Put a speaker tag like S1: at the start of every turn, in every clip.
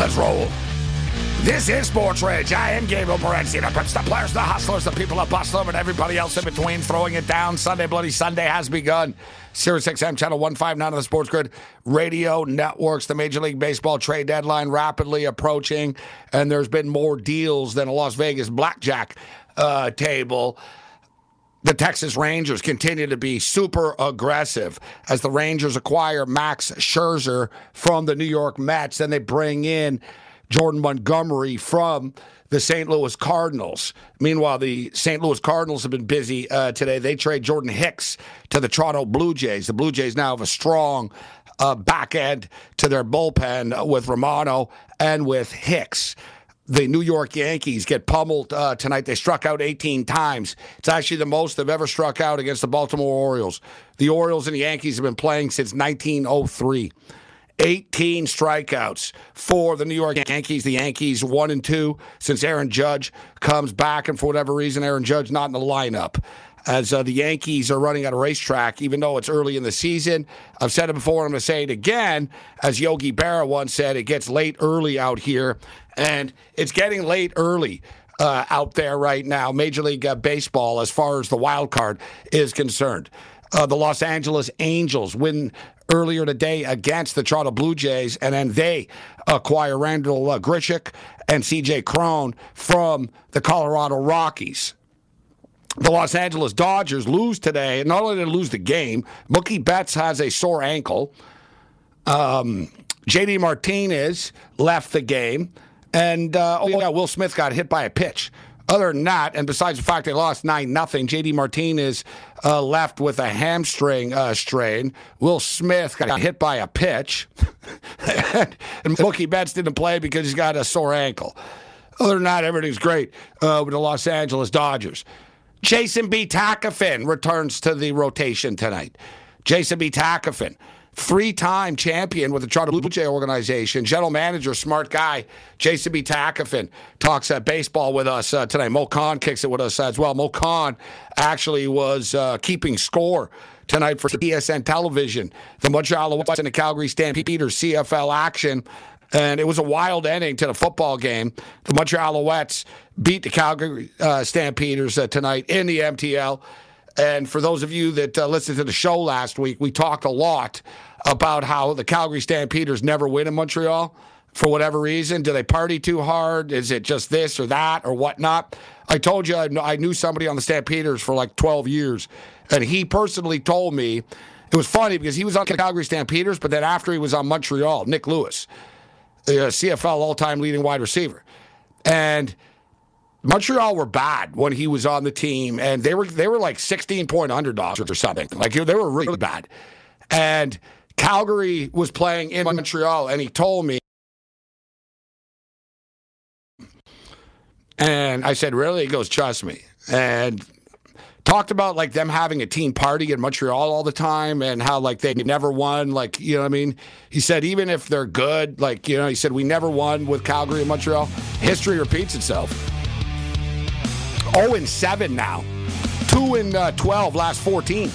S1: Let's roll. This is Sports Rage. I am Gabriel Morency. The puts the players, the hustlers, the people that bustle, and everybody else in between throwing it down. Sunday Bloody Sunday has begun. Sirius XM Channel 159 of the Sports Grid Radio Networks. The Major League Baseball trade deadline rapidly approaching, and there's been more deals than a Las Vegas blackjack uh, table the Texas Rangers continue to be super aggressive as the Rangers acquire Max Scherzer from the New York Mets. Then they bring in Jordan Montgomery from the St. Louis Cardinals. Meanwhile, the St. Louis Cardinals have been busy uh, today. They trade Jordan Hicks to the Toronto Blue Jays. The Blue Jays now have a strong uh, back end to their bullpen with Romano and with Hicks the New York Yankees get pummeled uh, tonight. They struck out 18 times. It's actually the most they've ever struck out against the Baltimore Orioles. The Orioles and the Yankees have been playing since 1903. 18 strikeouts for the New York Yankees. The Yankees one and two since Aaron Judge comes back, and for whatever reason, Aaron Judge not in the lineup as uh, the Yankees are running at a racetrack, even though it's early in the season. I've said it before, I'm going to say it again. As Yogi Berra once said, it gets late early out here, and it's getting late early. Uh, out there right now, Major League uh, Baseball, as far as the wild card is concerned. Uh, the Los Angeles Angels win earlier today against the Toronto Blue Jays, and then they acquire Randall uh, Grichuk and CJ Cron from the Colorado Rockies the Los Angeles Dodgers lose today. And not only did they lose the game, Mookie Betts has a sore ankle. Um, JD Martinez left the game. And, uh, oh, yeah, Will Smith got hit by a pitch. Other than that, and besides the fact they lost 9 nothing, JD Martinez uh, left with a hamstring uh, strain. Will Smith got hit by a pitch. and, and Mookie Betts didn't play because he's got a sore ankle. Other than that, everything's great uh, with the Los Angeles Dodgers. Jason B. Takafin returns to the rotation tonight. Jason B. Takafin, three time champion with the Toronto Blue Jay organization, general manager, smart guy. Jason B. Takafin talks at baseball with us uh, tonight. Moe Khan kicks it with us as well. Moe Khan actually was uh, keeping score tonight for TSN television. The Montreal Alouettes and the Calgary Stampeders CFL action. And it was a wild ending to the football game. The Montreal Alouettes beat the Calgary uh, Stampeders uh, tonight in the MTL. And for those of you that uh, listened to the show last week, we talked a lot about how the Calgary Stampeders never win in Montreal for whatever reason. Do they party too hard? Is it just this or that or whatnot? I told you I knew somebody on the Stampeders for like 12 years, and he personally told me it was funny because he was on Calgary Stampeders, but then after he was on Montreal, Nik Lewis, the CFL all time leading wide receiver. And Montreal were bad when he was on the team, and they were they were like 16 point underdogs or something. Like they were really bad. And Calgary was playing in Montreal, and he told me, and I said, "Really?" He goes, "Trust me." And talked about like them having a team party in Montreal all the time and how like they never won. Like, you know what I mean? He said, even if they're good, like, you know, he said, we never won with Calgary and Montreal. History repeats itself. 0 and 7 now, 2 and uh, 12 last 14.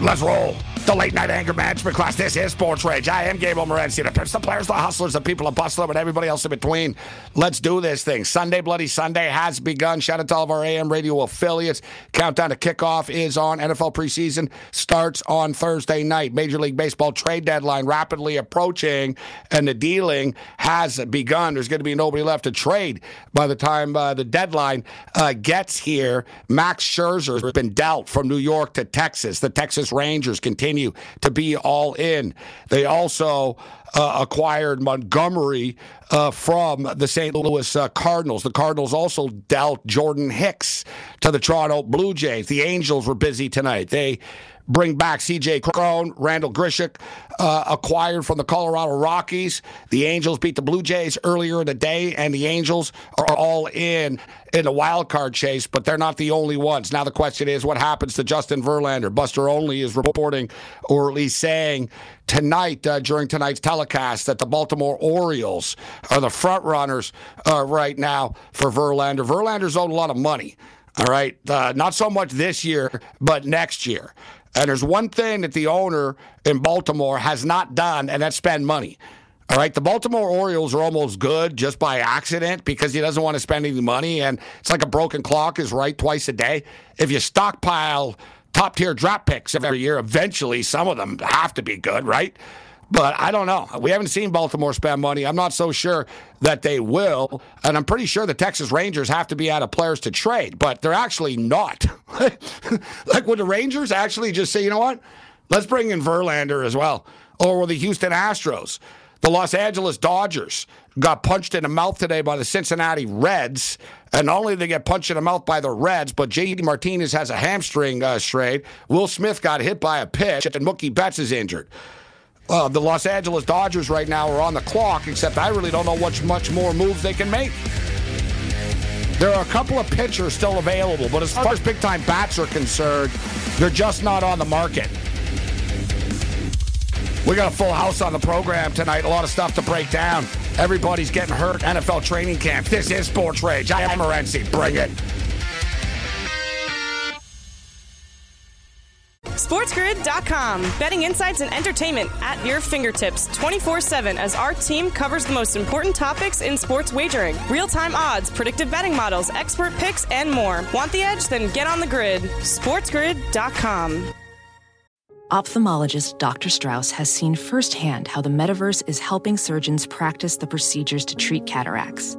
S1: Let's roll. The late night anger management class. This is Sports Rage. I am Gabriel Morency. The pimps, the players, the hustlers, the people of Bustler, and everybody else in between. Let's do this thing. Sunday Bloody Sunday has begun. Shout out to all of our AM radio affiliates. Countdown to kickoff is on. NFL preseason starts on Thursday night. Major League Baseball trade deadline rapidly approaching, and the dealing has begun. There's going to be nobody left to trade by the time uh, the deadline uh, gets here. Max Scherzer has been dealt from New York to Texas. The Texas Rangers continue continue to be all in. They also uh, acquired Montgomery uh, from the St. Louis uh, Cardinals. The Cardinals also dealt Jordan Hicks to the Toronto Blue Jays. The Angels were busy tonight. They bring back C.J. Cron, Randall Grichuk, uh, acquired from the Colorado Rockies. The Angels beat the Blue Jays earlier in the day, and the Angels are all in in the wild card chase, but they're not the only ones. Now the question is, what happens to Justin Verlander? Buster Olney is reporting, or at least saying tonight uh, during tonight's telecast, that the Baltimore Orioles are the front runners uh, right now for Verlander. Verlander's owed a lot of money. All right, uh, not so much this year, but next year. And there's one thing that the owner in Baltimore has not done, and that's spend money. All right, the Baltimore Orioles are almost good just by accident because he doesn't want to spend any money, and it's like a broken clock is right twice a day. If you stockpile top tier draft picks every year, eventually some of them have to be good, right? But I don't know. We haven't seen Baltimore spend money. I'm not so sure that they will. And I'm pretty sure the Texas Rangers have to be out of players to trade, but they're actually not. like, would the Rangers actually just say, you know what? Let's bring in Verlander as well? Or will the Houston Astros? The Los Angeles Dodgers got punched in the mouth today by the Cincinnati Reds. And not only did they get punched in the mouth by the Reds, but J.D. Martinez has a hamstring uh, strain. Will Smith got hit by a pitch, and Mookie Betts is injured. Uh, the Los Angeles Dodgers right now are on the clock, except I really don't know what much more moves they can make. There are a couple of pitchers still available, but as far as big time bats are concerned, they're just not on the market. We got a full house on the program tonight. A lot of stuff to break down. Everybody's getting hurt. NFL training camp. This is Sports Rage. I am Morency. Bring it.
S2: SportsGrid.com. Betting insights and entertainment at your fingertips 24 7 as our team covers the most important topics in sports wagering real time odds, predictive betting models, expert picks, and more. Want the edge? Then get on the grid. SportsGrid.com.
S3: Ophthalmologist Dr. Strauss has seen firsthand how the metaverse is helping surgeons practice the procedures to treat cataracts.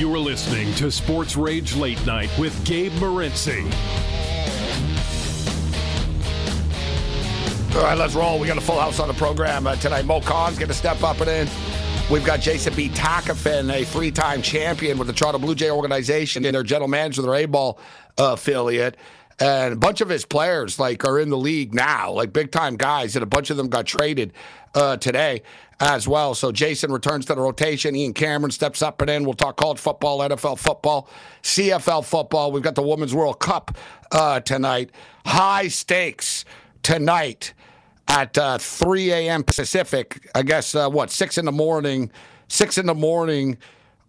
S4: You are listening to Sports Rage Late Night with Gabe Morency.
S1: All right, let's roll. We got a full house on the program uh, tonight. Moe Khan's going to step up and in. We've got Jason B. Takafin, a three time champion with the Toronto Blue Jay organization and their general manager their A ball affiliate. And a bunch of his players like are in the league now, like big time guys, and a bunch of them got traded uh, today as well. So Jason returns to the rotation. Ian Cameron steps up and in. We'll talk college football, NFL football, CFL football. We've got the Women's World Cup uh, tonight. High stakes tonight at uh, 3 a.m. Pacific. I guess uh, what six in the morning, six in the morning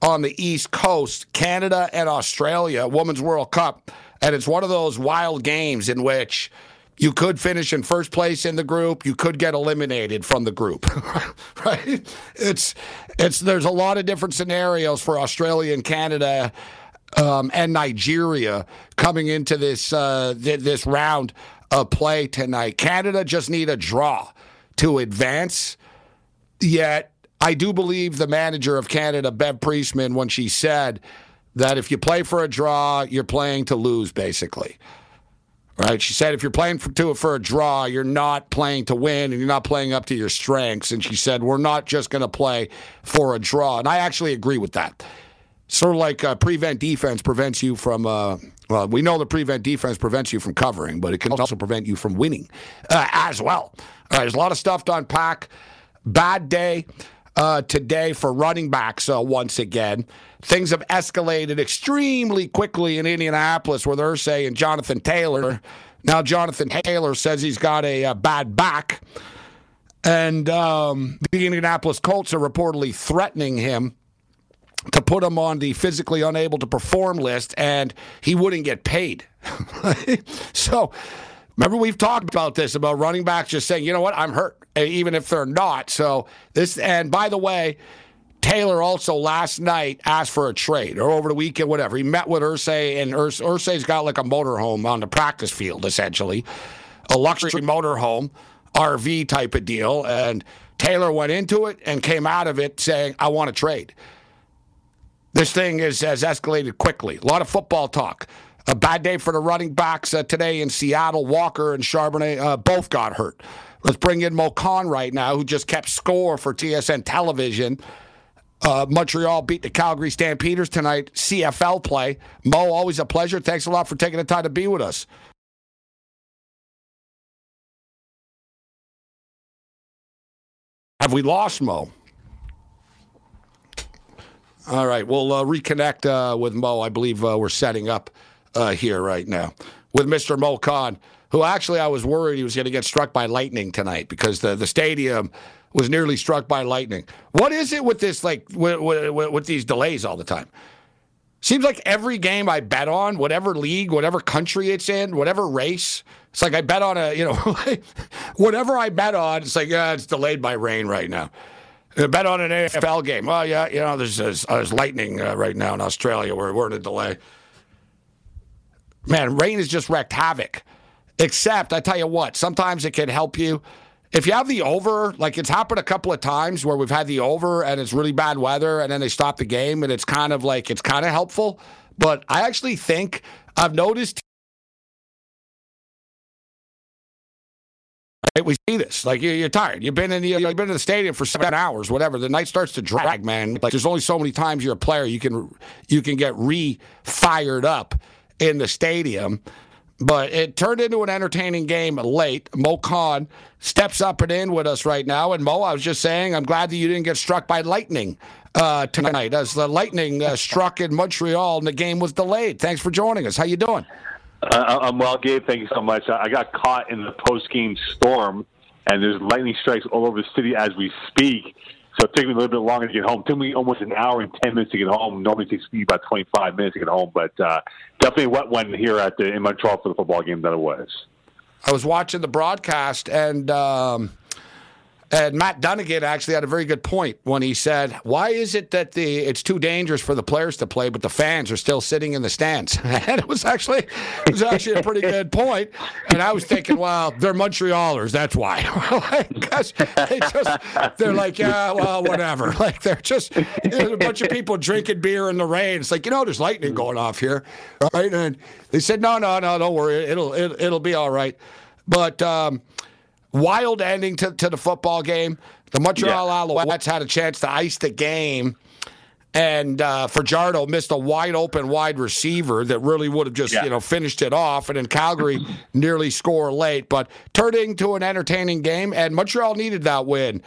S1: on the East Coast. Canada and Australia, Women's World Cup, and it's one of those wild games in which you could finish in first place in the group. You could get eliminated from the group, right? It's it's there's a lot of different scenarios for Australia and Canada. Um, and Nigeria coming into this uh, th- this round of play tonight. Canada just need a draw to advance. Yet I do believe the manager of Canada, Bev Priestman, when she said that if you play for a draw, you're playing to lose, basically. Right? She said if you're playing for, to, for a draw, you're not playing to win and you're not playing up to your strengths. And she said, we're not just going to play for a draw. And I actually agree with that. Sort of like uh, prevent defense prevents you from, uh, well, we know the prevent defense prevents you from covering, but it can also prevent you from winning uh, as well. All right, there's a lot of stuff to unpack. Bad day uh, today for running backs uh, once again. Things have escalated extremely quickly in Indianapolis with Irsay and Jonathan Taylor. Now, Jonathan Taylor says he's got a, a bad back. And um, the Indianapolis Colts are reportedly threatening him to put him on the physically unable to perform list, and he wouldn't get paid. so, remember we've talked about this about running backs just saying, you know what, I'm hurt, eh, even if they're not. So this, and by the way, Taylor also last night asked for a trade or over the weekend, whatever. He met with Irsay, and Urs- Irsay's got like a motorhome on the practice field, essentially, a luxury motorhome, RV type of deal. And Taylor went into it and came out of it saying, I want to trade. This thing is, has escalated quickly. A lot of football talk. A bad day for the running backs uh, today in Seattle. Walker and Charbonnet uh, both got hurt. Let's bring in Moe Khan right now, who just kept score for TSN television. Uh, Montreal beat the Calgary Stampeders tonight. CFL play. Mo, always a pleasure. Thanks a lot for taking the time to be with us. Have we lost Mo? All right, we'll uh, reconnect uh, with Mo. I believe uh, we're setting up uh, here right now with Mr. Moe Khan, who actually I was worried he was going to get struck by lightning tonight because the, the stadium was nearly struck by lightning. What is it with this, like, with, with, with these delays all the time? Seems like every game I bet on, whatever league, whatever country it's in, whatever race, it's like I bet on a, you know, whatever I bet on, it's like, yeah, it's delayed by rain right now. I bet on an AFL game. Well, yeah, you know, there's, there's, there's lightning uh, right now in Australia. We're, we're in a delay. Man, rain has just wrecked havoc. Except, I tell you what, sometimes it can help you. If you have the over, like it's happened a couple of times where we've had the over and it's really bad weather and then they stop the game and it's kind of like, it's kind of helpful. But I actually think I've noticed Right? We see this. Like you're, tired. You've been in the you've been in the stadium for seven hours, whatever. The night starts to drag, man. Like there's only so many times you're a player you can you can get re fired up in the stadium. But it turned into an entertaining game late. Moe Khan steps up and in with us right now. And Mo, I was just saying, I'm glad that you didn't get struck by lightning uh, tonight, as the lightning uh, struck in Montreal and the game was delayed. Thanks for joining us. How you doing?
S5: Uh, I'm well, Gabe. Thank you so much. I got caught in the post game storm, and there's lightning strikes all over the city as we speak. So it took me a little bit longer to get home. It took me almost an hour and ten minutes to get home. Normally it takes me about 25 minutes to get home, but uh, definitely a wet one here at the in Montreal for the football game that it was.
S1: I was watching the broadcast and. Um and Matt Dunnigan actually had a very good point when he said, "Why is it that the it's too dangerous for the players to play, but the fans are still sitting in the stands?" and it was actually it was actually a pretty good point. And I was thinking, well, they're Montrealers, that's why. Because they just they're like, yeah, well, whatever. Like they're just a bunch of people drinking beer in the rain. It's like you know, there's lightning going off here, right? And they said, no, no, no, don't worry, it'll it, it'll be all right. But um, wild ending to, to the football game. The Montreal yeah. Alouettes had a chance to ice the game and uh, Fajardo missed a wide open wide receiver that really would have just yeah. you know finished it off, and then Calgary nearly score late, but turned into an entertaining game, and Montreal needed that win.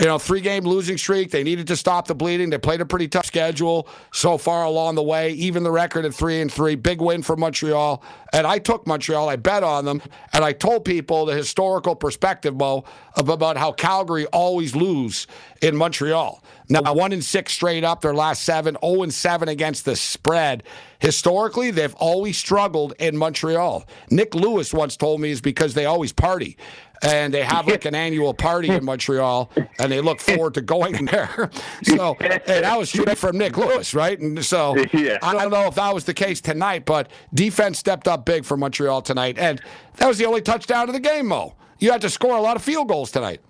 S1: You know, three game losing streak. They needed to stop the bleeding. They played a pretty tough schedule so far along the way. Even the record at three and three, big win for Montreal. And I took Montreal. I bet on them, and I told people the historical perspective, Mo, about how Calgary always lose in Montreal. Now, one and six straight up, their last seven, 0 and seven against the spread. Historically, they've always struggled in Montreal. Nik Lewis once told me is because they always party and they have like an annual party in Montreal, and they look forward to going there. so hey, that was straight from Nik Lewis, right? And so yeah. I don't know if that was the case tonight, but defense stepped up big for Montreal tonight, and that was the only touchdown of the game, Mo. You had to score a lot of field goals tonight.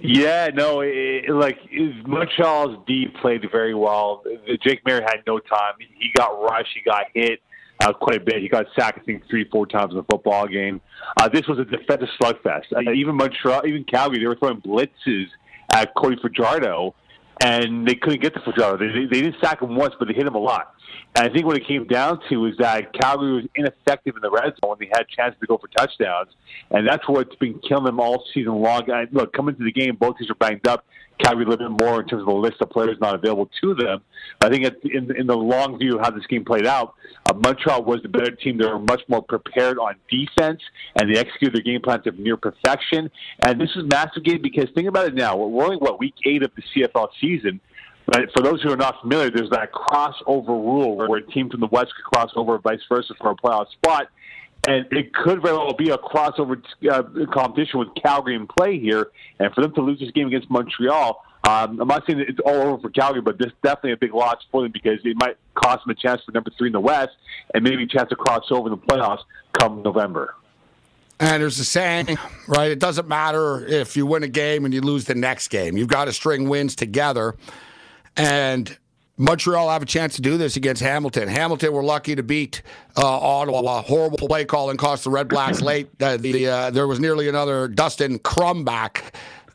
S5: Yeah, no, it, like Montreal's D played very well. Jake Maier had no time. He got rushed. He got hit uh, quite a bit. He got sacked, I think, three, four times in the football game. Uh, this was a defensive slugfest. Uh, even Montreal, even Calgary, they were throwing blitzes at Cody Fajardo, and they couldn't get to Fajardo. They, they, they didn't sack him once, but they hit him a lot. And I think what it came down to is that Calgary was ineffective in the red zone when they had chances to go for touchdowns, and that's what's been killing them all season long. I, look, coming to the game, both teams are banged up. Calgary a little bit more in terms of the list of players not available to them. I think in, in the long view how this game played out, uh, Montreal was the better team. They were much more prepared on defense, and they executed their game plans to near perfection. And this is massive game because think about it now. We're only, what, week eight of the CFL season. But for those who are not familiar, there's that crossover rule where a team from the West could cross over, vice versa, for a playoff spot. And it could very well be a crossover uh, competition with Calgary in play here. And for them to lose this game against Montreal, um, I'm not saying it's all over for Calgary, but this is definitely a big loss for them because it might cost them a chance for number three in the West and maybe a chance to cross over in the playoffs come November.
S1: And there's a saying, right? It doesn't matter if you win a game and you lose the next game. You've got to string wins together. And Montreal have a chance to do this against Hamilton. Hamilton were lucky to beat uh, Ottawa. Horrible play call and cost the Red Blacks late. Uh, the, uh, there was nearly another Dustin Crumback.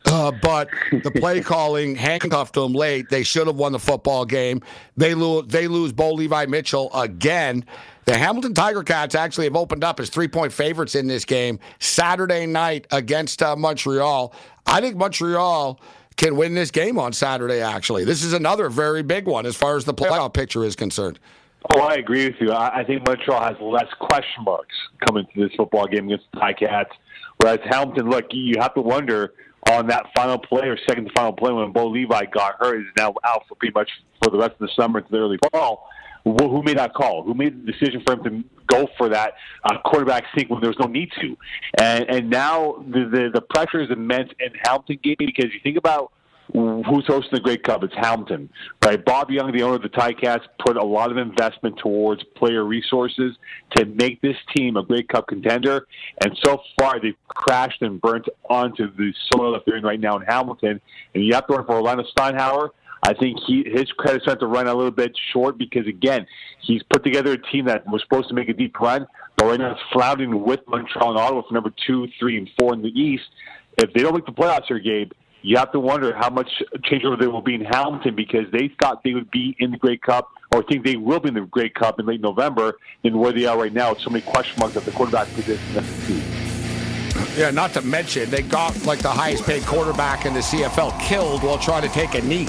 S1: Uh, but the play calling handcuffed them late. They should have won the football game. They lose. They lose Bo Levi Mitchell again. The Hamilton Tiger Cats actually have opened up as three point favorites in this game Saturday night against uh, Montreal. I think Montreal can win this game on Saturday, actually. This is another very big one as far as the playoff picture is concerned.
S5: Oh, I agree with you. I think Montreal has less question marks coming to this football game against the Ticats. Whereas Hamilton, look, you have to wonder on that final play or second to final play when Bo Levi got hurt, is now out for pretty much for the rest of the summer to the early fall. Who made that call? Who made the decision for him to go for that uh, quarterback sneak when there was no need to? And and now the, the the pressure is immense in Hamilton game because you think about who's hosting the Grey Cup? It's Hamilton, right? Bob Young, the owner of the Ticats, put a lot of investment towards player resources to make this team a Grey Cup contender. And so far, they've crashed and burnt onto the soil that they're in right now in Hamilton. And you have to run for Orlando Steinauer. I think he his credit's starting to run a little bit short because again, he's put together a team that was supposed to make a deep run, but right now it's floundering with Montreal and Ottawa for number two, three, and four in the East. If they don't make the playoffs here, Gabe, you have to wonder how much changeover there will be in Hamilton because they thought they would be in the Grey Cup or think they will be in the Grey Cup in late November than where they are right now. So many question marks at the quarterback position.
S1: Yeah, not to mention they got like the highest paid quarterback in the CFL killed while trying to take a knee.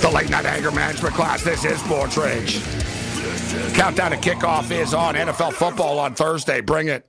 S1: The late night anger management class. This is Sports Rage. Countdown to kickoff is on NFL football on Thursday. Bring it.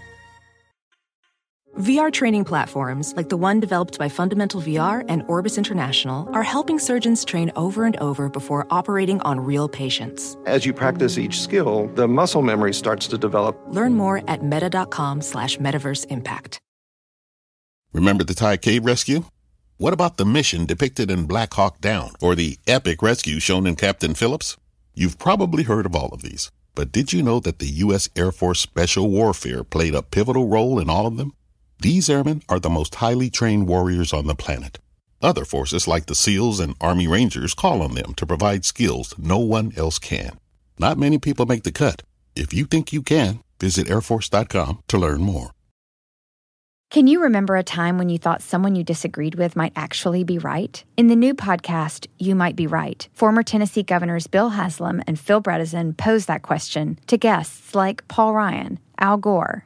S3: VR training platforms, like the one developed by Fundamental VR and Orbis International, are helping surgeons train over and over before operating on real patients.
S6: As you practice each skill, the muscle memory starts to develop.
S3: Learn more at meta.com slash metaverse impact.
S7: Remember the Thai cave rescue? What about the mission depicted in Black Hawk Down or the epic rescue shown in Captain Phillips? You've probably heard of all of these. But did you know that the U.S. Air Force Special Warfare played a pivotal role in all of them? These airmen are the most highly trained warriors on the planet. Other forces like the SEALs and Army Rangers call on them to provide skills no one else can. Not many people make the cut. If you think you can, visit airforce.com to learn more.
S8: Can you remember a time when you thought someone you disagreed with might actually be right? In the new podcast, You Might Be Right, former Tennessee governors Bill Haslam and Phil Bredesen pose that question to guests like Paul Ryan, Al Gore,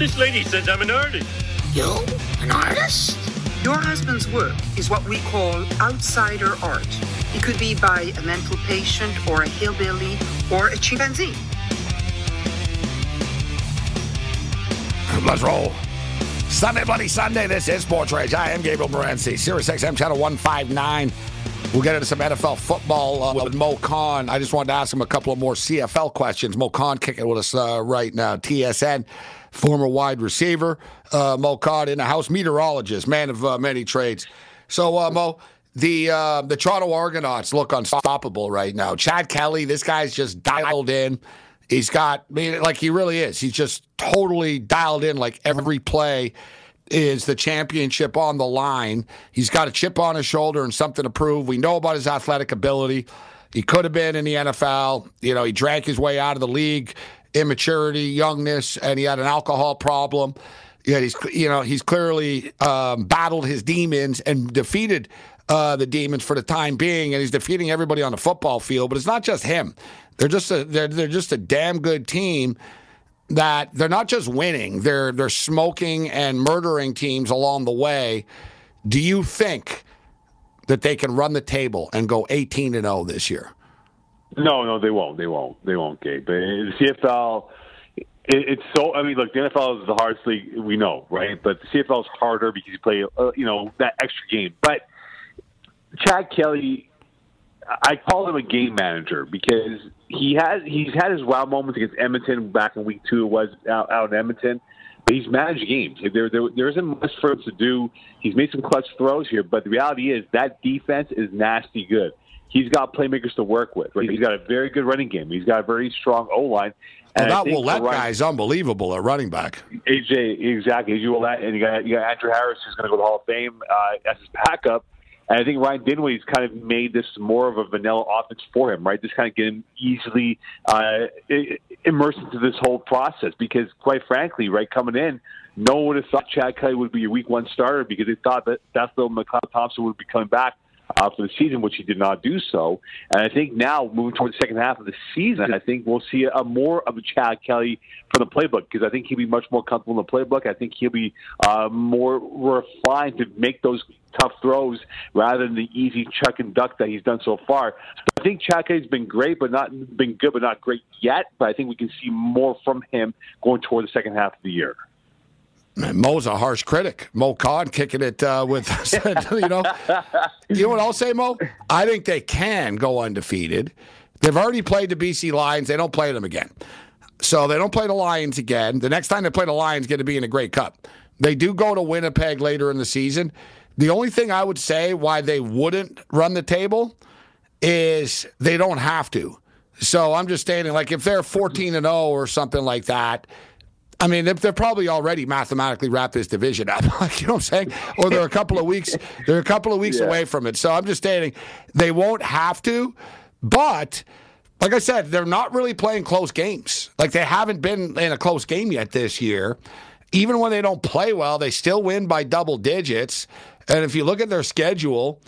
S9: This lady says I'm an artist.
S10: You? An artist?
S11: Your husband's work is what we call outsider art. It could be by a mental patient or a hillbilly or a chimpanzee.
S1: Let's roll. Sunday, Bloody Sunday. This is Sports Rage. I am Gabriel Morency. Sirius XM Channel 159. We'll get into some NFL football uh, with Moe Khan. I just wanted to ask him a couple of more CFL questions. Moe Khan kicking with us uh, right now. TSN, former wide receiver. Uh, Moe Khan in the house, meteorologist, man of uh, many trades. So, uh, Mo, the uh, the Toronto Argonauts look unstoppable right now. Chad Kelly, this guy's just dialed in. He's got, I mean, like he really is. He's just totally dialed in. Like every play is the championship on the line. He's got a chip on his shoulder and something to prove. We know about his athletic ability. He could have been in the NFL. You know, he drank his way out of the league, immaturity, youngness, and he had an alcohol problem. Yeah, he's you know he's clearly um, battled his demons and defeated uh, the demons for the time being, and he's defeating everybody on the football field. But it's not just him; they're just a they're, they're just a damn good team that they're not just winning, they're they're smoking and murdering teams along the way. Do you think that they can run the table and go 18 and 0 this year?
S5: No, no, they won't. They won't. They won't, Gabe. But the CFL, it, it's so. I mean, look, the NFL is the hardest league we know, right? But the CFL is harder because you play, uh, you know, that extra game. But Chad Kelly, I call him a game manager because he has he's had his wow moments against Edmonton back in week two. It was out, out in Edmonton, but he's managed games. There, there there isn't much for him to do. He's made some clutch throws here, but the reality is that defense is nasty good. He's got playmakers to work with. Right? He's got a very good running game. He's got a very strong O line.
S1: And well, that Ouellette guy is unbelievable at running back.
S5: AJ, exactly. AJ Ouellette, and you got you got Andrew Harris, who's going to go to the Hall of Fame uh, as his backup. And I think Ryan Dinwiddie's kind of made this more of a vanilla offense for him, right? Just kind of get him easily uh, immersed into this whole process because, quite frankly, right, coming in, no one would have thought Chad Kelly would be your week one starter because they thought that that's the McLeod Thompson would be coming back uh, for the season, which he did not do so. And I think now, moving toward the second half of the season, I think we'll see a, more of a Chad Kelly from the playbook because I think he'll be much more comfortable in the playbook. I think he'll be uh, more refined to make those tough throws rather than the easy chuck and duck that he's done so far. So I think Chad Kelly's been great, but not been good, but not great yet. But I think we can see more from him going toward the second half of the year.
S1: Mo's a harsh critic. Moe Khan kicking it uh, with, you know. You know what I'll say, Mo? I think they can go undefeated. They've already played the BC Lions. They don't play them again. So they don't play the Lions again. The next time they play the Lions, going to be in a Grey Cup. They do go to Winnipeg later in the season. The only thing I would say why they wouldn't run the table is they don't have to. So I'm just stating, like, if they're 14 and 0 or something like that, I mean, they're probably already mathematically wrapped this division up. Like you know what I'm saying? Or they're a couple of weeks. They're a couple of weeks yeah. away from it. So I'm just stating they won't have to, but. Like I said, they're not really playing close games. Like they haven't been in a close game yet this year. Even when they don't play well, they still win by double digits. And if you look at their schedule,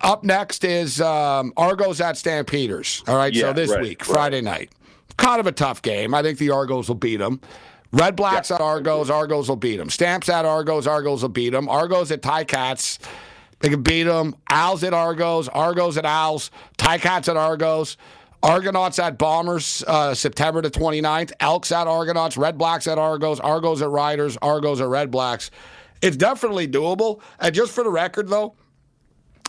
S1: up next is um, Argos at Stampeders. All right, yeah, so this right, week, Friday night. Kind of a tough game. I think the Argos will beat them. Red Blacks yeah. at Argos, Argos will beat them. Stamps at Argos, Argos will beat them. Argos at Ticats, they can beat them. Als at Argos, Argos at Als, Ticats at Argos. Argonauts at Bombers uh, September the 29th. Elks at Argonauts. Red Blacks at Argos. Argos at Riders. Argos at Red Blacks. It's definitely doable. And just for the record, though,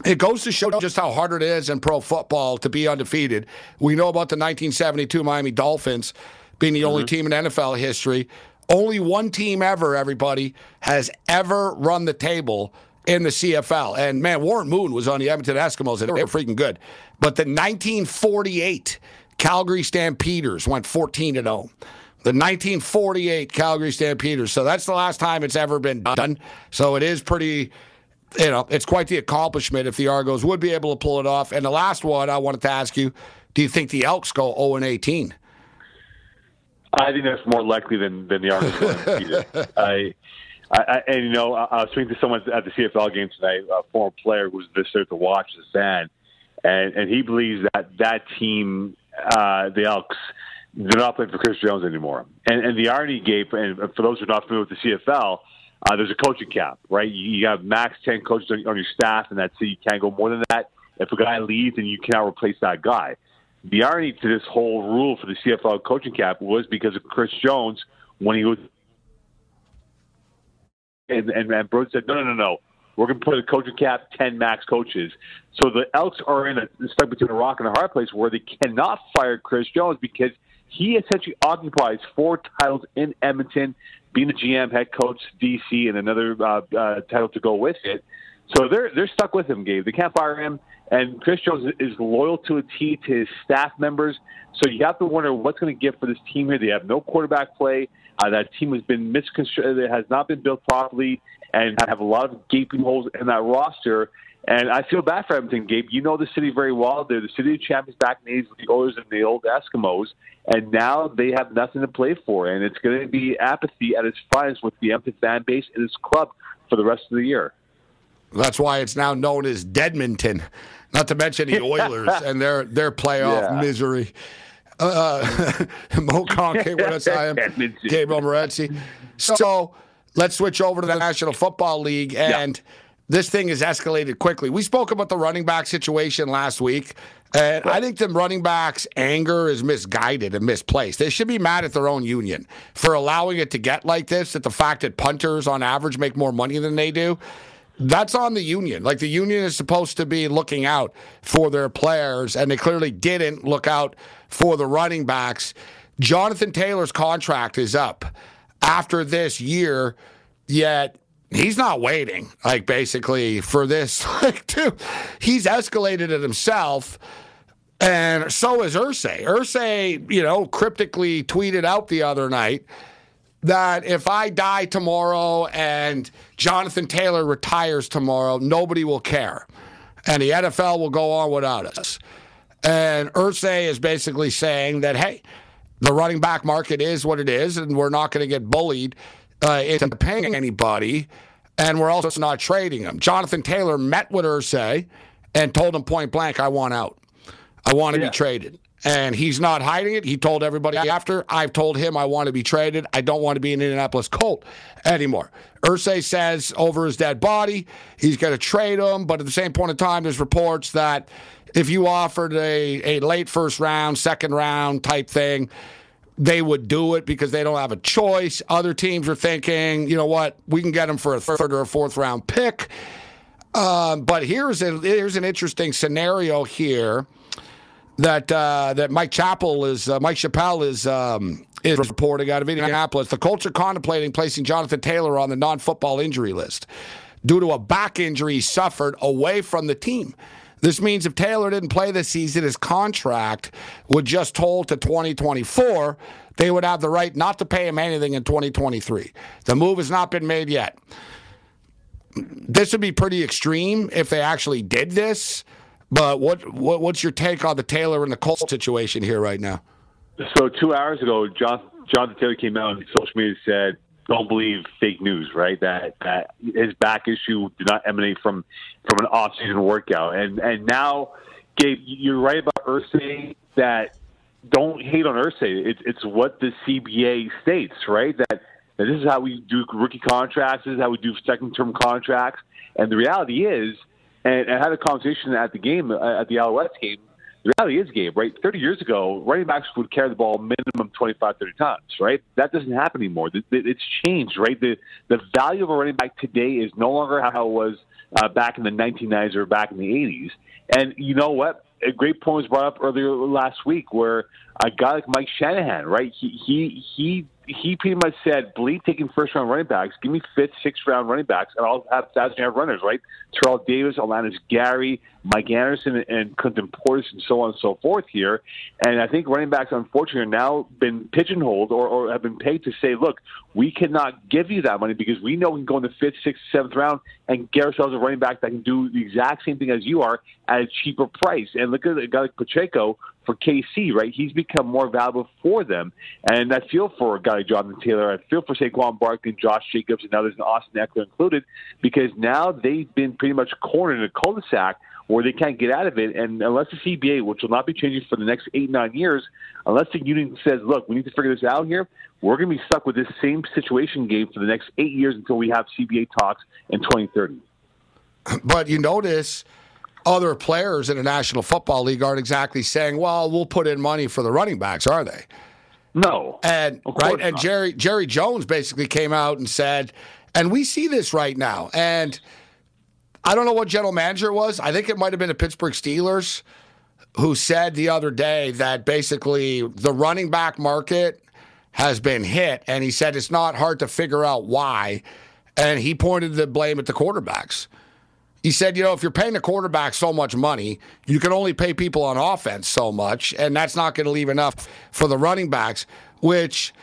S1: it goes to show just how hard it is in pro football to be undefeated. We know about the 1972 Miami Dolphins being the mm-hmm. only team in NFL history. Only one team ever, everybody, has ever run the table in the CFL. And man, Warren Moon was on the Edmonton Eskimos, and they were freaking good. But the 1948 Calgary Stampeders went 14 to 0. The 1948 Calgary Stampeders. So that's the last time it's ever been done. So it is pretty, you know, it's quite the accomplishment if the Argos would be able to pull it off. And the last one I wanted to ask you do you think the Elks go 0 and 18?
S5: I think that's more likely than, than the Argos. I, I, I, and you know, I, I was speaking to someone at the CFL game tonight, a former player who was there to watch the fan, and and he believes that that team, uh, the Elks, they're not playing for Chris Jones anymore. And and the irony, Gabe, and for those who are not familiar with the CFL, uh, there's a coaching cap, right? You, you have max ten coaches on, on your staff, and that's it. You can't go more than that. If a guy leaves, then you cannot replace that guy. The irony to this whole rule for the CFL coaching cap was because of Chris Jones when he was and and, and Brody said, no, no, no, no. We're going to put a coaching cap, 10 max coaches. So the Elks are in a stuck between a rock and a hard place where they cannot fire Chris Jones because he essentially occupies four titles in Edmonton, being the GM, head coach, DC, and another uh, uh, title to go with it. So they're they're stuck with him, Gabe. They can't fire him. And Chris Jones is loyal to a T to his staff members. So you have to wonder what's going to get for this team here. They have no quarterback play. Uh, that team has been misconstructed. It has not been built properly, and have a lot of gaping holes in that roster. And I feel bad for Edmonton, Gabe. You know the city very well. They're the city of champions back in the 80s with the Oilers and the old Eskimos, and now they have nothing to play for. And it's going to be apathy at its finest with the empty fan base and its club for the rest of the year.
S1: That's why it's now known as Deadmonton. Not to mention the Oilers and their their playoff yeah. misery. Uh, Moe Khan with us. I am Gabriel Morency. So let's switch over to the National Football League and. Yeah. This thing has escalated quickly. We spoke about the running back situation last week, and I think the running backs' anger is misguided and misplaced. They should be mad at their own union for allowing it to get like this. That the fact that punters, on average, make more money than they do that's on the union. Like the union is supposed to be looking out for their players, and they clearly didn't look out for the running backs. Jonathan Taylor's contract is up after this year, yet he's not waiting, like basically for this. Like, he's escalated it himself. And so is Irsay. Irsay, you know, cryptically tweeted out the other night that if I die tomorrow and Jonathan Taylor retires tomorrow, nobody will care. And the NFL will go on without us. And Irsay is basically saying that, hey, the running back market is what it is, and we're not going to get bullied uh, into paying anybody, and we're also not trading him. Jonathan Taylor met with Irsay and told him point blank, I want out. I want to yeah. be traded. And he's not hiding it. He told everybody after. I've told him I want to be traded. I don't want to be an Indianapolis Colt anymore. Irsay says over his dead body, he's going to trade him. But at the same point in time, there's reports that if you offered a, a late first round, second round type thing, they would do it because they don't have a choice. Other teams are thinking, you know what, we can get him for a third or a fourth round pick. Um, but here's a, here's an interesting scenario here that uh, that Mike Chappell is uh, Mike Chappell is um, is reporting out of Indianapolis. The Colts are contemplating placing Jonathan Taylor on the non-football injury list due to a back injury he suffered away from the team. This means if Taylor didn't play this season, his contract would just hold to 2024. They would have the right not to pay him anything in 2023. The move has not been made yet. This would be pretty extreme if they actually did this. But what, what what's your take on the Taylor and the Colts situation here right now?
S5: So two hours ago, John Jonathan Taylor came out on social media and said, "Don't believe fake news." Right? That that his back issue did not emanate from from an off-season workout. And and now, Gabe, you're right about Irsay. That don't hate on Irsay. It's it's what the CBA states, right? That, that this is how we do rookie contracts. This is how we do second-term contracts. And the reality is and I had a conversation at the game uh, at the Alouettes game the reality is, Gabe, right? 30 years ago, running backs would carry the ball minimum 25, 30 times, right? That doesn't happen anymore. It's changed, right? The the value of a running back today is no longer how it was uh, back in the 1990s or back in the 80s. And you know what? A great point was brought up earlier last week where a guy like Mike Shanahan, right? He he he he pretty much said, bleed taking first round running backs. Give me fifth, sixth round running backs, and I'll have thousand yard runners, right? Terrell Davis, Olandis Gary, Mike Anderson, and Clinton Portis, and so on and so forth here. And I think running backs, unfortunately, are now been pigeonholed or, or have been paid to say, look, we cannot give you that money because we know we can go in the fifth, sixth, seventh round and get ourselves a running back that can do the exact same thing as you are at a cheaper price. And look at a guy like Pacheco for KC, right? He's become more valuable for them. And I feel for a guy like Jonathan Taylor. I feel for Saquon Barkley Josh Jacobs and others, and Austin Ekeler included, because now they've been pretty much cornered in a cul-de-sac where they can't get out of it. And unless the CBA, which will not be changing for the next eight, nine years, unless the union says, look, we need to figure this out here, we're going to be stuck with this same situation game for the next eight years until we have CBA talks in 2030.
S1: But you notice other players in the National Football League aren't exactly saying, "Well, we'll put in money for the running backs," are they?
S5: No.
S1: And right, and Jerry Jerry Jones basically came out and said, and we see this right now. And I don't know what general manager was. I think it might have been the Pittsburgh Steelers who said the other day that basically the running back market has been hit, and he said it's not hard to figure out why. And he pointed the blame at the quarterbacks. He said, you know, if you're paying a quarterback so much money, you can only pay people on offense so much, and that's not going to leave enough for the running backs, which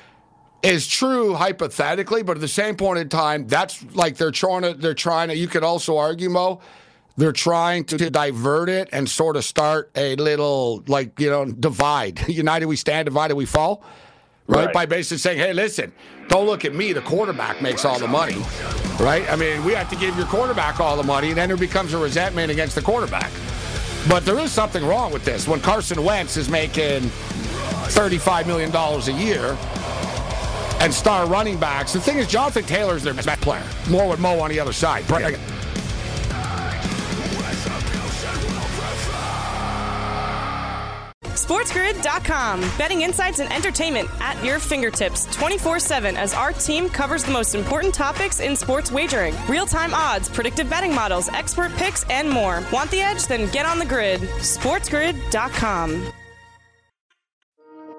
S1: is true hypothetically, but at the same point in time, that's like they're trying to they're trying to you could also argue, Mo, they're trying to, to divert it and sort of start a little like, you know, divide. United we stand, divided we fall right? right? By basically saying, hey, listen, don't look at me. The quarterback makes all the money, right? I mean, we have to give your quarterback all the money, and then there becomes a resentment against the quarterback. But there is something wrong with this. When Carson Wentz is making $35 million a year and star running backs, the thing is, Jonathan Taylor is their best player. More with Mo on the other side. Yeah.
S2: SportsGrid.com. Betting insights and entertainment at your fingertips 24 7 as our team covers the most important topics in sports wagering real time odds, predictive betting models, expert picks, and more. Want the edge? Then get on the grid. SportsGrid.com.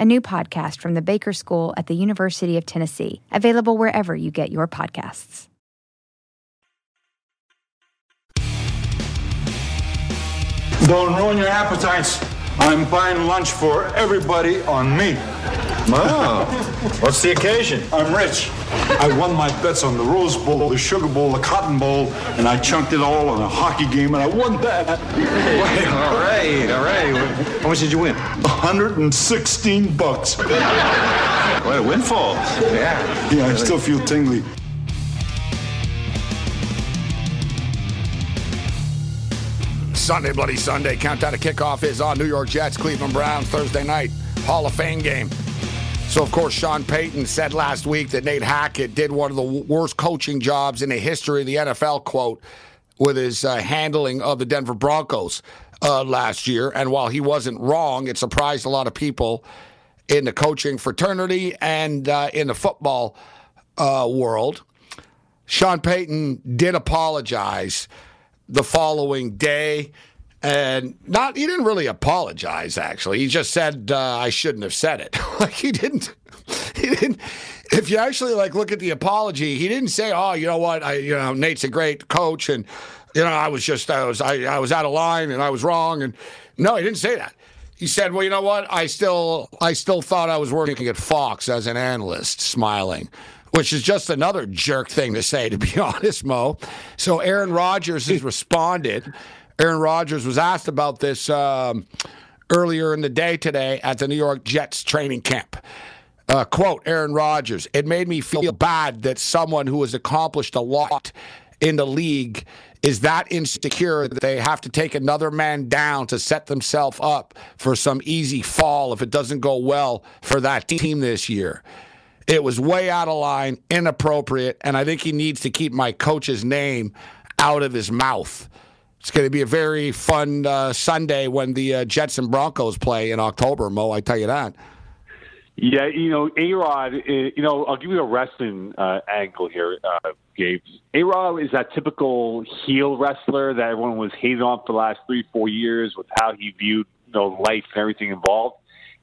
S8: a new podcast from the Baker School at the University of Tennessee, available wherever you get your podcasts.
S12: Don't ruin your appetites. I'm buying lunch for everybody on me.
S13: Wow. What's the occasion?
S12: I'm rich. I won my bets on the Rose Bowl, the Sugar Bowl, the Cotton Bowl, and I chunked it all on a hockey game, and I won that.
S13: Wait, all right, all right. How much did you win?
S12: 116 bucks.
S13: What a windfall.
S12: Yeah. Yeah, I still feel tingly.
S1: Sunday, Bloody Sunday. Countdown to kickoff is on New York Jets, Cleveland Browns, Thursday night. Hall of Fame game. So, of course, Sean Payton said last week that Nate Hackett did one of the worst coaching jobs in the history of the NFL, quote, with his uh, handling of the Denver Broncos uh, last year. And while he wasn't wrong, it surprised a lot of people in the coaching fraternity and uh, in the football uh, world. Sean Payton did apologize the following day. And not, he didn't really apologize. Actually, he just said uh, I shouldn't have said it. like he didn't, he didn't. If you actually like look at the apology, he didn't say, "Oh, you know what? I, you know, Nate's a great coach, and you know, I was just, I was, I, I was out of line, and I was wrong." And no, he didn't say that. He said, "Well, you know what? I still, I still thought I was working at Fox as an analyst, smiling." Which is just another jerk thing to say, to be honest, Mo. So Aaron Rodgers has responded Aaron Rodgers was asked about this um, earlier in the day today at the New York Jets training camp. Uh, quote Aaron Rodgers, it made me feel bad that someone who has accomplished a lot in the league is that insecure that they have to take another man down to set themselves up for some easy fall if it doesn't go well for that team this year. It was way out of line, inappropriate, and I think he needs to keep my coach's name out of his mouth. It's going to be a very fun uh, Sunday when the uh, Jets and Broncos play in October, Mo. I tell you that.
S5: Yeah, you know, A Rod, eh, you know, I'll give you a wrestling uh, angle here, uh, Gabe. A Rod is that typical heel wrestler that everyone was hating on for the last three, four years with how he viewed you know, life and everything involved.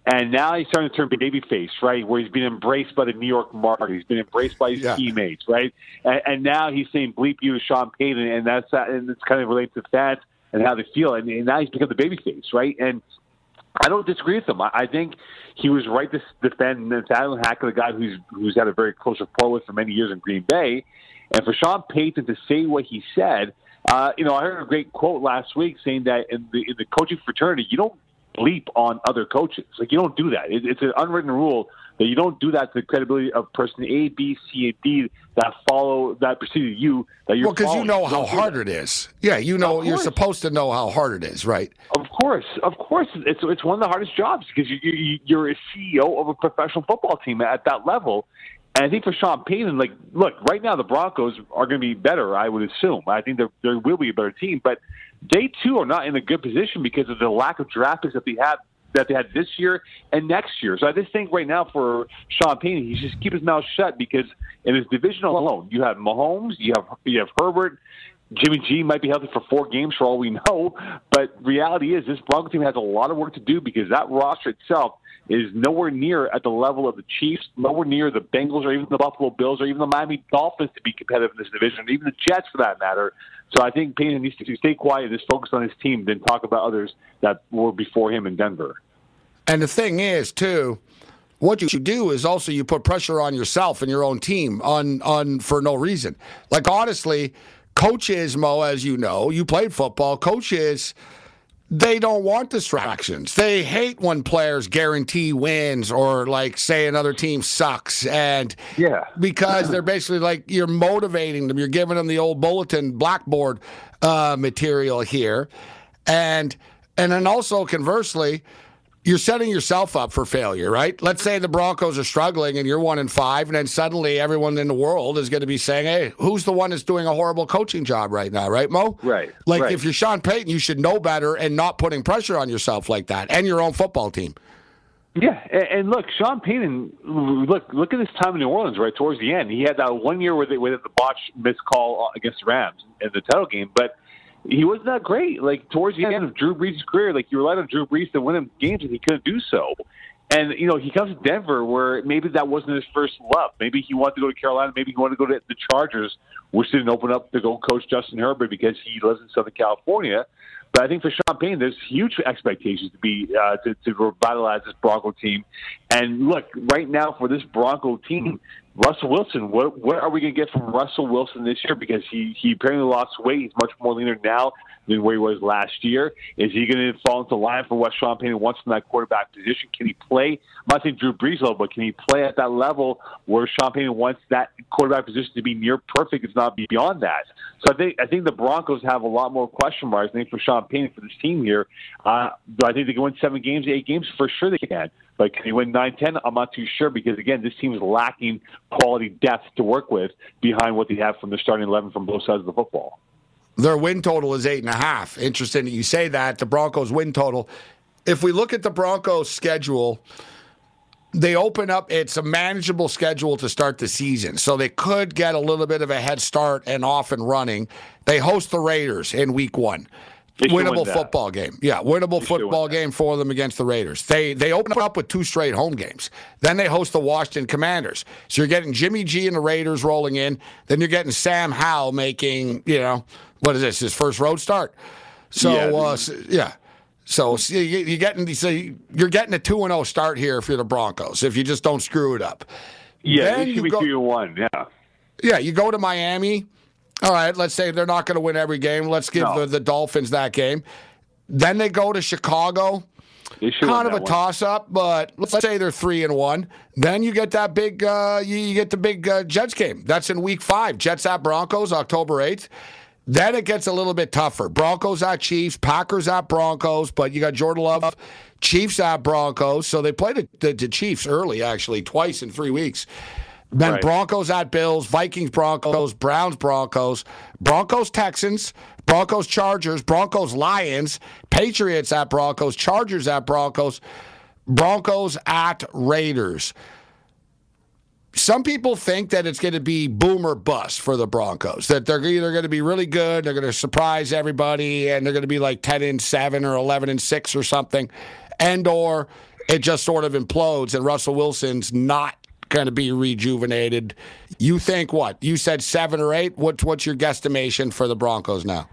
S5: And now he's starting to turn babyface, right? Where he's been embraced by the New York market, he's been embraced by his yeah. teammates, right? And, and now he's saying "bleep you" to Sean Payton, and that's and it's kind of related to fans and how they feel. And, and now he's become the babyface, right? And I don't disagree with him. I, I think he was right to defend Nathaniel Hackett, a guy who's who's had a very close rapport with for many years in Green Bay, and for Sean Payton to say what he said. Uh, you know, I heard a great quote last week saying that in the in the coaching fraternity, you don't bleep on other coaches. Like you don't do that. It, it's an unwritten rule that you don't do that to the credibility of person A, B, C, and D that follow that preceded you. That you're
S1: well, because you know how hard it is. Yeah, you know you're supposed to know how hard it is, right?
S5: Of course, of course, it's it's one of the hardest jobs because you, you you're a CEO of a professional football team at that level. And I think for Sean Payton, like, look, right now the Broncos are going to be better. I would assume. I think there there will be a better team, but they too are not in a good position because of the lack of draft picks that they have that they had this year and next year. So I just think right now for Sean Payton, he just keep his mouth shut because in his division alone, you have Mahomes, you have you have Herbert. Jimmy G might be healthy for four games for all we know, but reality is this Broncos team has a lot of work to do because that roster itself is nowhere near at the level of the Chiefs, nowhere near the Bengals or even the Buffalo Bills or even the Miami Dolphins to be competitive in this division, even the Jets for that matter. So I think Payton needs to stay quiet and just focus on his team, then talk about others that were before him in Denver.
S1: And the thing is, too, what you do is also you put pressure on yourself and your own team on on for no reason. Like honestly, coaches, Mo, as you know, you played football. Coaches they don't want distractions. They hate when players guarantee wins or like say another team sucks and
S5: yeah
S1: because they're basically like you're motivating them. You're giving them the old bulletin blackboard uh, material here, and and then also conversely, you're setting yourself up for failure, right? Let's say the Broncos are struggling and you're one in five, and then suddenly everyone in the world is going to be saying, "Hey, who's the one that's doing a horrible coaching job right now?" Right, Mo?
S5: Right.
S1: Like
S5: right.
S1: if you're Sean Payton, you should know better and not putting pressure on yourself like that and your own football team.
S5: Yeah, and, look, Sean Payton. Look, look at his time in New Orleans. Right towards the end, he had that one year where they with the botch missed call uh, against the Rams in the title game, but he wasn't that great. Like towards the end of Drew Brees' career, like you relied on Drew Brees to win him games, and he couldn't do so. And you know, he comes to Denver, where maybe that wasn't his first love. Maybe he wanted to go to Carolina. Maybe he wanted to go to the Chargers, which didn't open up to go coach Justin Herbert because he lives in Southern California. But I think for Sean Payton, there's huge expectations to be uh, to, to revitalize this Bronco team. And look, right now for this Bronco team, Russell Wilson, what what are we going to get from Russell Wilson this year? Because he he apparently lost weight. He's much more leaner now than where he was last year. Is he going to fall into line for what Sean Payton wants from that quarterback position? Can he play? I'm not saying Drew Brees level, but can he play at that level where Sean Payton wants that quarterback position to be near perfect, if not beyond that? So I think I think the Broncos have a lot more question marks. I think for Sean Payton for this team here, uh, I think they can win seven games, eight games for sure they can. But can he win nine, ten? I'm not too sure because again, this team is lacking quality depth to work with behind what they have from the starting eleven from both sides of the football.
S1: Their win total is eight and a half. Interesting that you say that. The Broncos' win total. If we look at the Broncos' schedule, they open up, it's a manageable schedule to start the season. So they could get a little bit of a head start and off and running. They host the Raiders in week one. Winnable football game. Yeah, winnable football game for them against the Raiders. They they open up with two straight home games. Then they host the Washington Commanders. So you're getting Jimmy G and the Raiders rolling in. Then you're getting Sam Howell making, you know, what is this? His first road start. So
S5: Yeah.
S1: uh, s- yeah. So you- you're getting so you're getting a two and zero start here if you're the Broncos. If you just don't screw it up.
S5: Yeah,
S1: Then
S5: they should
S1: you
S5: be
S1: go-
S5: two and one. Yeah.
S1: Yeah, you go to Miami. All right, let's say they're not going to win every game. Let's give
S5: No.
S1: the, the Dolphins that game. Then they go to Chicago. Kind of a toss up, but let's say they're three and one. Then you get that big, uh, you, you get the big uh, Jets game. That's in Week Five. Jets at Broncos, October eighth. Then it gets a little bit tougher. Broncos at Chiefs, Packers at Broncos, but you got Jordan Love, Chiefs at Broncos. So they played the, the, the Chiefs early, actually, twice in three weeks. Then
S5: Right.
S1: Broncos at Bills, Vikings Broncos, Browns Broncos, Broncos Texans, Broncos Chargers, Broncos Lions, Patriots at Broncos, Chargers at Broncos, Broncos at Raiders. Some people think that it's going to be boom or bust for the Broncos. That they're either going to be really good, they're going to surprise everybody, and they're going to be like ten and seven or eleven and six or something, and or it just sort of implodes and Russell Wilson's not going to be rejuvenated. You think what? You said seven or eight. What's what's your guesstimation for the Broncos now?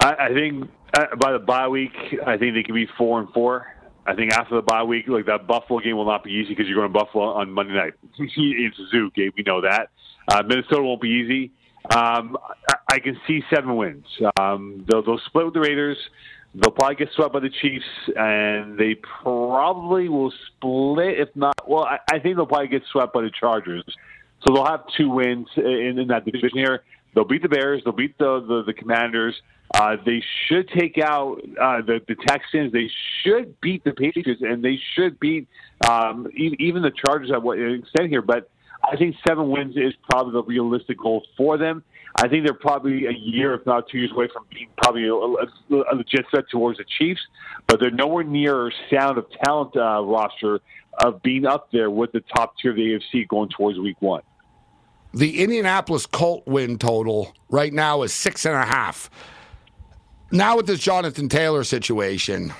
S5: I, I think uh, by the bye week, I think they can be four and four. I think after the bye week, like that Buffalo game will not be easy because you're going to Buffalo on Monday night. it's a zoo game, we know that. Uh, Minnesota won't be easy. Um, I, I can see seven wins. Um, they'll, they'll split with the Raiders. They'll probably get swept by the Chiefs, and they probably will split. If not, well, I, I think they'll probably get swept by the Chargers. So they'll have two wins in, in that division here. They'll beat the Bears. They'll beat the the, the Commanders. Uh, they should take out uh, the the Texans. They should beat the Patriots, and they should beat um, e- even the Chargers at what extent here. But I think seven wins is probably the realistic goal for them. I think they're probably a year, if not two years, away from being probably a, a, legit threat towards the Chiefs. But they're nowhere near sound of talent uh, roster of being up there with the top tier of the AFC going towards Week One.
S1: The Indianapolis Colt win total right now is six and a half. Now with this Jonathan Taylor situation,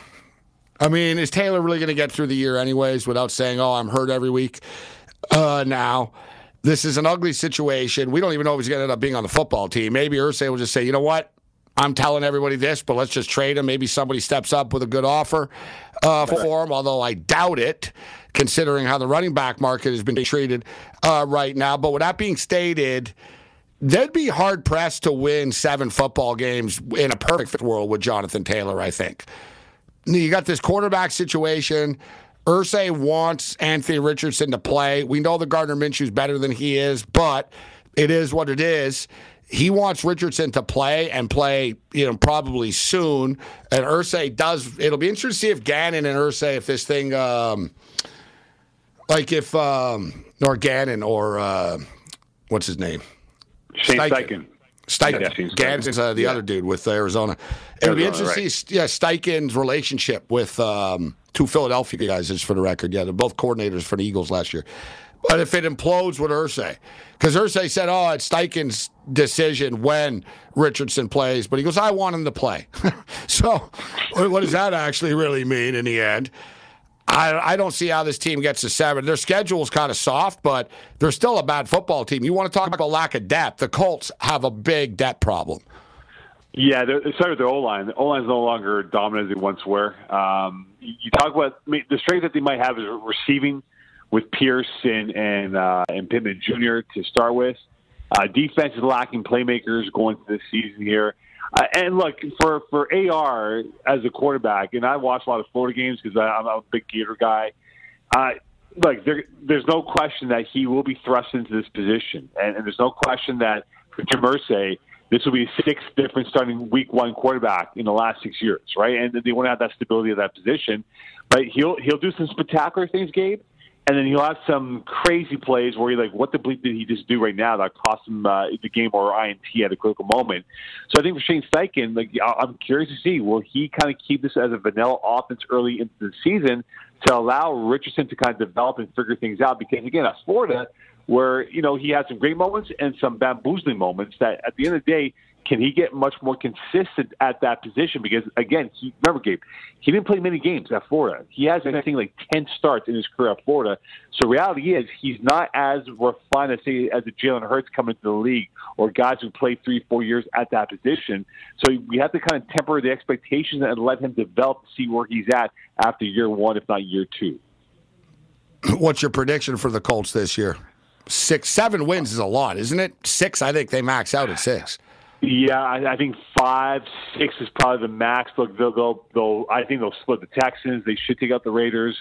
S1: I mean, is Taylor really going to get through the year anyways without saying, "Oh, I'm hurt every week"? Uh, now, this is an ugly situation. We don't even know if he's going to end up being on the football team. Maybe Irsay will just say, "You know what? I'm telling everybody this, but let's just trade him. Maybe somebody steps up with a good offer uh, for him, although I doubt it, considering how the running back market has been treated uh, right now. But with that being stated, they'd be hard pressed to win seven football games in a perfect world with Jonathan Taylor, I think. You got this quarterback situation. Irsay wants Anthony Richardson to play. We know the Gardner Minshew's better than he is, but it is what it is. He wants Richardson to play and play, you know, probably soon. And Irsay does. It'll be interesting to see if Gannon and Irsay, if this thing, um, like if um, or Gannon or uh, what's his name,
S5: Shane Steichen.
S1: Steichen.
S5: Yeah, Steichen.
S1: Uh, the
S5: Yeah.
S1: other dude with Arizona. It'll be
S5: Arizona,
S1: interesting to see yeah, Steichen's relationship with um, two Philadelphia guys, just for the record. Yeah, they're both coordinators for the Eagles last year. But if it implodes with Irsay, because Irsay said, "Oh, it's Steichen's decision when Richardson plays," but he goes, "I want him to play." so, what does that actually really mean in the end? I, I don't see how this team gets to seven. Their schedule is kind of soft, but they're still a bad football team. You want to talk about lack of depth? The Colts have a big depth problem.
S5: Yeah, started with their O line. The O line is no longer dominant as they once were. Um, you talk about I mean, the strength that they might have is receiving with Pierce and and uh, and Pittman Jr. to start with. Uh, defense is lacking playmakers going to this season here. And look for for Ar as a quarterback, and I watch a lot of Florida games because I'm a big Gator guy. Uh, look, there, there's no question that he will be thrust into this position, and, and there's no question that for Irsay, this will be a sixth different starting week one quarterback in the last six years, right? And they want to have that stability of that position. But he'll he'll do some spectacular things, Gabe, and then he'll have some crazy plays where you're like, what the bleep did he just do right now that cost him uh, the game or INT at a critical moment? So I think for Shane Steichen, like I'm curious to see will he kind of keep this as a vanilla offense early into the season to allow Richardson to kind of develop and figure things out? Because again, at Florida, where you know he had some great moments and some bamboozling moments that at the end of the day can he get much more consistent at that position? Because again, he, remember, Gabe, he didn't play many games at Florida. He has, I think, like ten starts in his career at Florida. So reality is, he's not as refined as say as a Jalen Hurts coming into the league or guys who played three, four years at that position. So we have to kind of temper the expectations and let him develop see where he's at after year one, if not year two.
S1: What's your prediction for the Colts this year? Six, seven wins is a lot, isn't it? Six, I think they max out at six.
S5: Yeah, I, I think five, six is probably the max. Look, they'll, they'll, they'll, I think they'll split the Texans. They should take out the Raiders.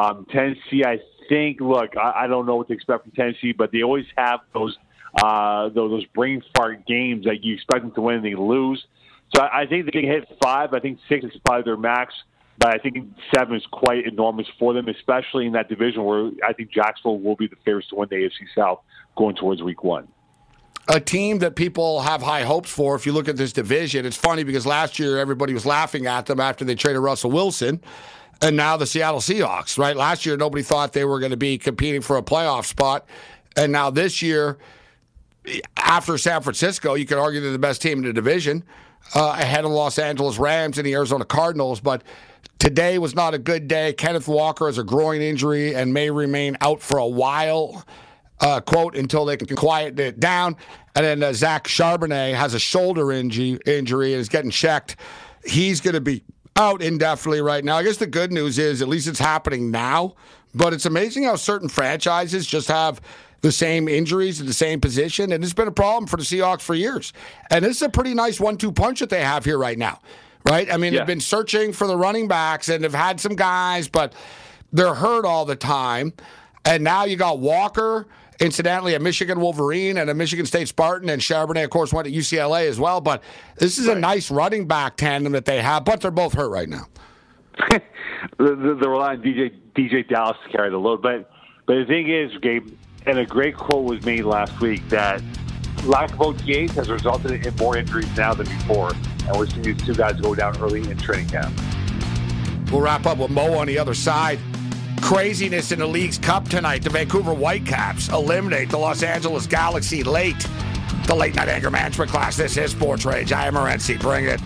S5: Um, Tennessee, I think. Look, I, I don't know what to expect from Tennessee, but they always have those uh, those, those brain fart games that you expect them to win and they lose. So I, I think they can hit five. I think six is probably their max. But I think seven is quite enormous for them, especially in that division where I think Jacksonville will be the favorites to win the AFC South going towards Week One
S1: a team that people have high hopes for. If you look at this division, it's funny because last year everybody was laughing at them after they traded Russell Wilson. And now the Seattle Seahawks, right? Last year, nobody thought they were going to be competing for a playoff spot. And now this year, after San Francisco, you could argue they're the best team in the division, uh, ahead of Los Angeles Rams and the Arizona Cardinals. But today was not a good day. Kenneth Walker has a groin injury and may remain out for a while uh, quote, until they can quiet it down. And then uh, Zach Charbonnet has a shoulder injury, injury and is getting checked. He's going to be out indefinitely right now. I guess the good news is at least it's happening now. But it's amazing how certain franchises just have the same injuries in the same position. And it's been a problem for the Seahawks for years. And this is a pretty nice one two punch that they have here right now, right? I mean, yeah. they've been searching for the running backs and they've had some guys, but they're hurt all the time. And now you got Walker incidentally, a Michigan Wolverine and a Michigan State Spartan, and Charbonnet, of course, went to UCLA as well. But this is right. a nice running back tandem that they have, but they're both hurt right now.
S5: they're relying on DJ DeeJay Dallas to carry the load, but but the thing is, Gabe, and a great quote was made last week that lack of OTAs has resulted in more injuries now than before, and we're seeing these two guys go down early in training camp.
S1: We'll wrap up with Mo on the other side. Craziness in the Leagues Cup tonight. The Vancouver Whitecaps eliminate the Los Angeles Galaxy late. The late night anger management class. This is Sports Rage. I am Morency. Bring it.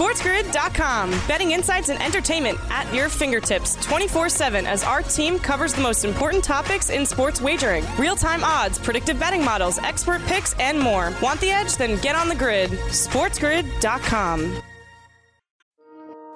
S2: SportsGrid.com. Betting insights and entertainment at your fingertips 24 7 as our team covers the most important topics in sports wagering real time odds, predictive betting models, expert picks, and more. Want the edge? Then get on the grid. SportsGrid.com.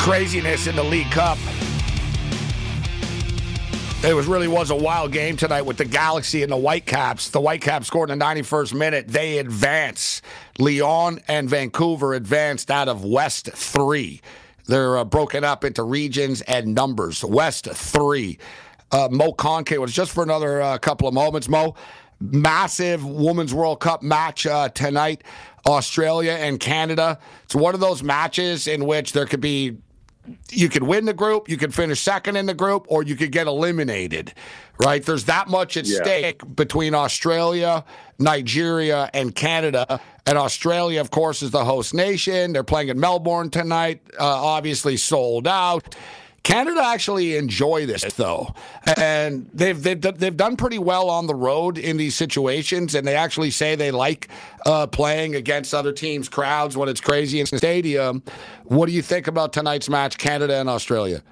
S1: Craziness in the League Cup. It was really was a wild game tonight with the Galaxy and the Whitecaps. The Whitecaps scored in the 91st minute. They advance. León and Vancouver advanced out of West 3. They're uh, broken up into regions and numbers. West 3. Uh, Mo Khan was just for another uh, couple of moments. Mo, massive Women's World Cup match uh, tonight. Australia and Canada. It's one of those matches in which there could be you could win the group, you could finish second in the group, or you could get eliminated, right? There's that much at yeah. stake between Australia, Nigeria, and Canada. And Australia, of course, is the host nation. They're playing in Melbourne tonight, uh, obviously sold out. Canada actually enjoy this though, and they've they've they've done pretty well on the road in these situations, and they actually say they like uh, playing against other teams' crowds when it's crazy in the stadium. What do you think about tonight's match, Canada and Australia?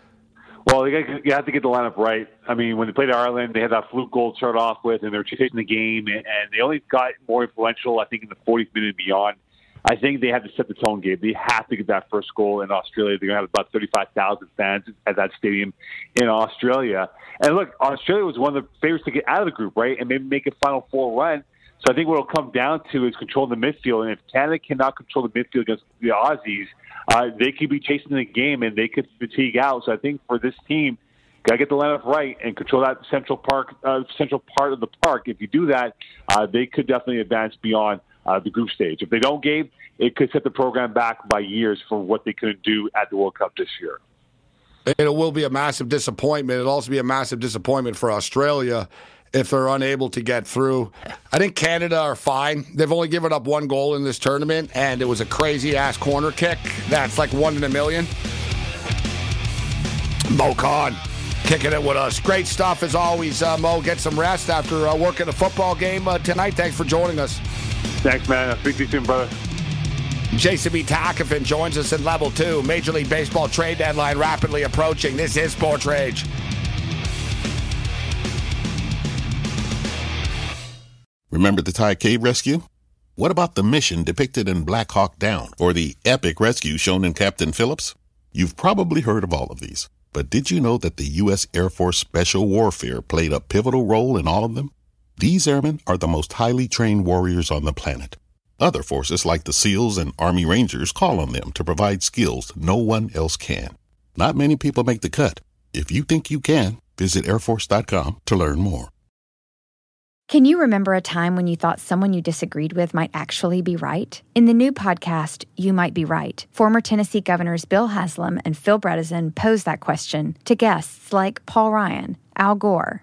S5: Well, you, have to get the lineup right. I mean, when they played Ireland, they had that fluke goal to start off with, and they were chasing the game, and they only got more influential, I think, in the 40th minute and beyond. I think they have to set the tone, Gabe. They have to get that first goal in Australia. They're going to have about 35,000 fans at that stadium in Australia. And look, Australia was one of the favorites to get out of the group, right? And maybe make a Final Four run. So I think what it'll come down to is controlling the midfield. And if Canada cannot control the midfield against the Aussies, uh, they could be chasing the game and they could fatigue out. So I think for this team, got to get the lineup right and control that central park, uh, central part of the park. If you do that, uh, they could definitely advance beyond uh, the group stage. If they don't, Gabe, it could set the program back by years for what they could do at the World Cup this year.
S1: It will be a massive disappointment. It'll also be a massive disappointment for Australia if they're unable to get through. I think Canada are fine. They've only given up one goal in this tournament, and it was a crazy ass corner kick. That's like one in a million. Mo Khan kicking it with us. Great stuff as always, uh, Mo. Get some rest after uh, working a football game uh, tonight. Thanks for joining us.
S5: Thanks, man. I'll speak to you soon, brother.
S1: Jason B. Takafin joins us in level two. Major League Baseball trade deadline rapidly approaching. This is Sports Rage.
S7: Remember the Thai cave rescue? What about the mission depicted in Black Hawk Down or the epic rescue shown in Captain Phillips? You've probably heard of all of these, but did you know that the U.S. Air Force Special Warfare played a pivotal role in all of them? These airmen are the most highly trained warriors on the planet. Other forces like the SEALs and Army Rangers call on them to provide skills no one else can. Not many people make the cut. If you think you can, visit airforce.com to learn more.
S8: Can you remember a time when you thought someone you disagreed with might actually be right? In the new podcast, You Might Be Right, former Tennessee governors Bill Haslam and Phil Bredesen pose that question to guests like Paul Ryan, Al Gore,